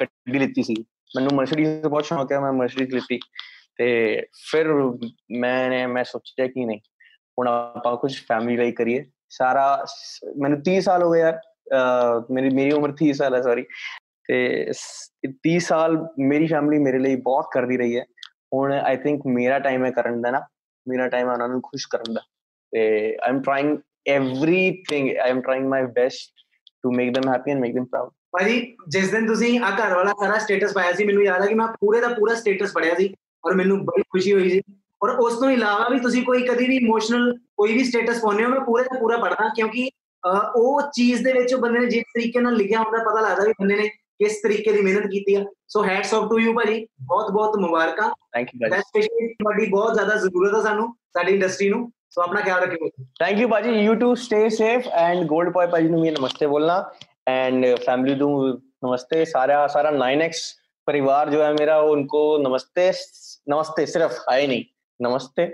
ਗੱਡੀ ਲਿੱਤੀ ਸੀ। ਮੈਨੂੰ ਮਰਸੀਡੀਜ਼ ਦਾ ਬਹੁਤ ਸ਼ੌਕ ਹੈ, ਮੈਂ ਮਰਸੀਡੀਜ਼ ਲਿੱਤੀ। ਤੇ ਫਿਰ ਮੈਂ ਮੈਂ ਸੋਚਿਆ ਕਿ ਨਹੀਂ, ਹੁਣ ਆਪਾਂ ਕੁਝ ਫੈਮਿਲੀ ਲਈ ਕਰੀਏ। ਸਾਰਾ ਮੈਨੂੰ 30 ਸਾਲ ਹੋ ਗਏ ਯਾਰ। ਮੇਰੀ ਮੇਰੀ ਉਮਰ 30 ਸਾਲ ਹੈ ਸੌਰੀ ਤੇ 30 ਸਾਲ ਮੇਰੀ ਫੈਮਿਲੀ ਮੇਰੇ ਲਈ ਬਹੁਤ ਕਰਦੀ ਰਹੀ ਹੈ। ਹੁਣ ਆਈ ਥਿੰਕ ਮੇਰਾ ਟਾਈਮ ਹੈ ਕਰਨ ਦਾ ਨਾ। ਮੇਰਾ ਟਾਈਮ ਹੈ ਉਹਨਾਂ ਨੂੰ ਖੁਸ਼ ਕਰਨ ਦਾ। ਤੇ I am trying everything. I am trying my best to make them happy and make them proud. ਭਾਜੀ ਜਿਸ ਦਿਨ ਤੁਸੀਂ ਆ ਘਰ ਵਾਲਾ ਸਾਰਾ ਸਟੇਟਸ ਪਾਇਆ ਸੀ ਮੈਨੂੰ ਯਾਦ ਆ ਕਿ ਮੈਂ ਪੂਰੇ ਦਾ ਪੂਰਾ ਸਟੇਟਸ ਪੜਿਆ ਸੀ ਔਰ ਮੈਨੂੰ ਬੜੀ ਖੁਸ਼ੀ ਹੋਈ ਸੀ। ਔਰ ਉਸ ਤੋਂ ਇਲਾਵਾ ਵੀ ਤੁਸੀਂ ਕੋਈ ਕਦੀ ਵੀ ਇਮੋਸ਼ਨਲ ਕੋਈ ਵੀ ਸਟੇਟਸ ਪਾਉਂਦੇ ਹੋ ਮੈਂ ਪੂਰੇ ਦਾ ਪੂਰਾ ਪੜਦਾ ਕਿਉਂਕਿ ਉਹ ਚੀਜ਼ ਦੇ ਵਿੱਚ ਬੰਦੇ ਨੇ ਜਿਸ ਤਰੀਕੇ ਨਾਲ ਲਿਖਿਆ ਹੁੰਦਾ ਪਤਾ ਲੱਗਦਾ ਵੀ ਬੰਦੇ ਨੇ ਕਿਸ ਤਰੀਕੇ ਦੀ ਮਿਹਨਤ ਕੀਤੀ ਆ। So hats off to you ਭਾਜੀ। ਬਹੁਤ ਬਹੁਤ ਮੁਬਾਰਕਾਂ। ਥੈਂਕ ਯੂ ਭਾਜੀ। ਤੁਹਾਡੀ ਬਹੁਤ ਜ਼ਿਆਦਾ ਜ਼ਰੂਰਤ ਆ ਸਾਨੂੰ ਸਾਡੀ ਇੰਡਸਟਰੀ ਨੂੰ। सो अपना ख्याल रखिए थैंक यू पाजी you too stay safe and gold boy पाजी नु नमस्ते बोलना। एंड फैमिली दू नमस्ते। सारा सारा नाइन एक्स परिवार जो है मेरा, उनको नमस्ते। नमस्ते, सिर्फ़ आए नहीं। नमस्ते।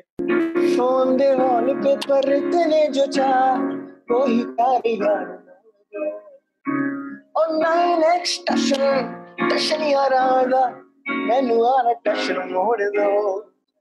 फ़ोन दे हॉल पे पर तेने जो चाह कोई कारीगर और 9x टशन टशन यारा दा मैनू आरा टशन मोड़ दो।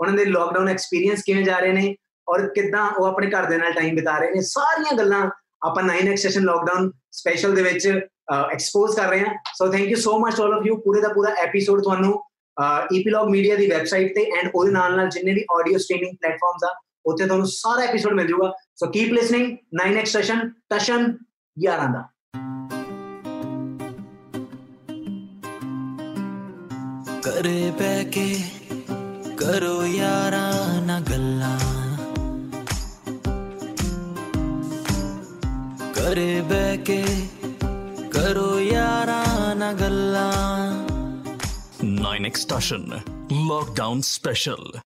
ਉਹਨਾਂ ਦੇ ਲੋਕਡਾਊਨ ਐਕਸਪੀਰੀਅੰਸ ਕਿਵੇਂ ਜਾ ਰਹੇ ਨੇ ਔਰ ਕਿੱਦਾਂ ਉਹ ਆਪਣੇ ਘਰ ਦੇ ਨਾਲ ਟਾਈਮ ਬਿਤਾ ਰਹੇ ਨੇ, ਸਾਰੀਆਂ ਗੱਲਾਂ ਆਪਾਂ 9x ਸੈਸ਼ਨ ਲੋਕਡਾਊਨ ਸਪੈਸ਼ਲ ਦੇ ਵਿੱਚ ਐਕਸਪੋਜ਼ ਕਰ ਰਹੇ ਹਾਂ। So thank you so much all of you ਪੂਰੇ ਦਾ ਪੂਰਾ ਐਪੀਸੋਡ ਤੁਹਾਨੂੰ ਈਪੀਲੌਗ ਮੀਡੀਆ ਦੀ ਵੈਬਸਾਈਟ ਤੇ ਐਂਡ ਉਹਦੇ ਨਾਲ ਨਾਲ ਜਿੰਨੇ ਵੀ ਆਡੀਓ ਸਟ੍ਰੀਮਿੰਗ ਪਲੇਟਫਾਰਮਸ ਆ, ਉੱਥੇ ਤੁਹਾਨੂੰ ਸਾਰਾ ਐਪੀਸੋਡ ਮਿਲ ਜਾਊਗਾ। So keep listening 9x session Tashan ਯਾਰਾਂ ਦਾ ਕਰੇ ਬੈ ਕੇ करो यारा ना गल्ला। करे बैके करो यारा ना गल्ला। Nine extension lockdown special